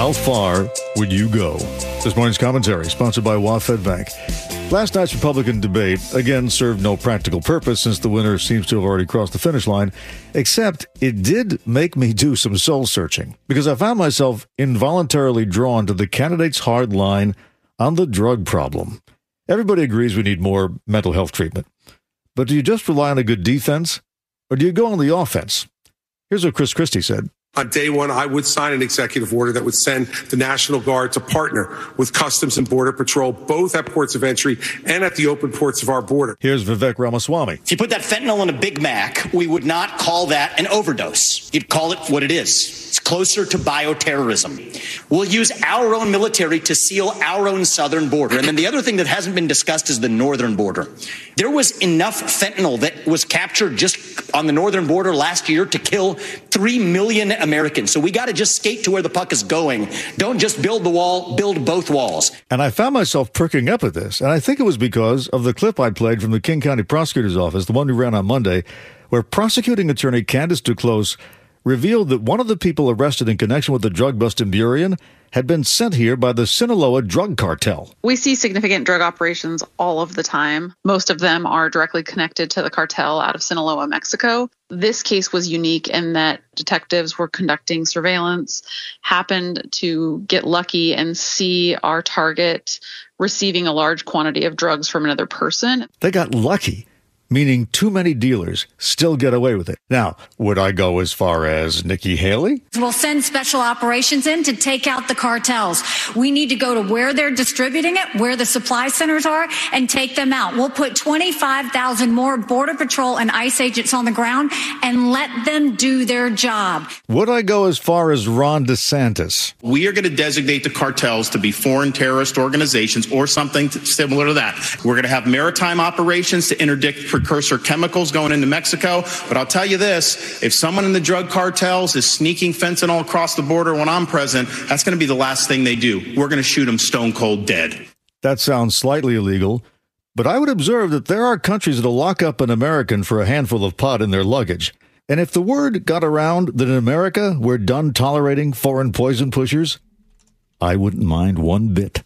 How far would you go? This morning's commentary, sponsored by WaFd Bank. Last night's Republican debate again served no practical purpose since the winner seems to have already crossed the finish line, except it did make me do some soul searching because I found myself involuntarily drawn to the candidate's hard line on the drug problem. Everybody agrees we need more mental health treatment. But do you just rely on a good defense or do you go on the offense? Here's what Chris Christie said. On day one, I would sign an executive order that would send the National Guard to partner with Customs and Border Patrol, both at ports of entry and at the open ports of our border. Here's Vivek Ramaswamy. If you put that fentanyl in a Big Mac, we would not call that an overdose. You'd call it what it is. It's closer to bioterrorism. We'll use our own military to seal our own southern border. And then the other thing that hasn't been discussed is the northern border. There was enough fentanyl that was captured just on the northern border last year to kill 3 million Americans. So we got to just skate to where the puck is going. Don't just build the wall, build both walls. And I found myself perking up at this. And I think it was because of the clip I played from the King County Prosecutor's Office, the one we ran on Monday, where prosecuting attorney Candace Duclos revealed that one of the people arrested in connection with the drug bust in Burien had been sent here by the Sinaloa drug cartel. We see significant drug operations all of the time. Most of them are directly connected to the cartel out of Sinaloa, Mexico. This case was unique in that detectives were conducting surveillance, happened to get lucky and see our target receiving a large quantity of drugs from another person. They got lucky meaning too many dealers still get away with it. Now, would I go as far as Nikki Haley? We'll send special operations in to take out the cartels. We need to go to where they're distributing it, where the supply centers are, and take them out. We'll put 25,000 more Border Patrol and ICE agents on the ground and let them do their job. Would I go as far as Ron DeSantis? We are going to designate the cartels to be foreign terrorist organizations or something similar to that. We're going to have maritime operations to interdict precursor chemicals going into Mexico. But I'll tell you this if someone in the drug cartels is sneaking fentanyl across the border when I'm present, that's going to be the last thing they do. We're going to shoot them stone cold dead. That sounds slightly illegal, but I would observe that there are countries that'll lock up an American for a handful of pot in their luggage. And if the word got around that in America we're done tolerating foreign poison pushers, I wouldn't mind one bit.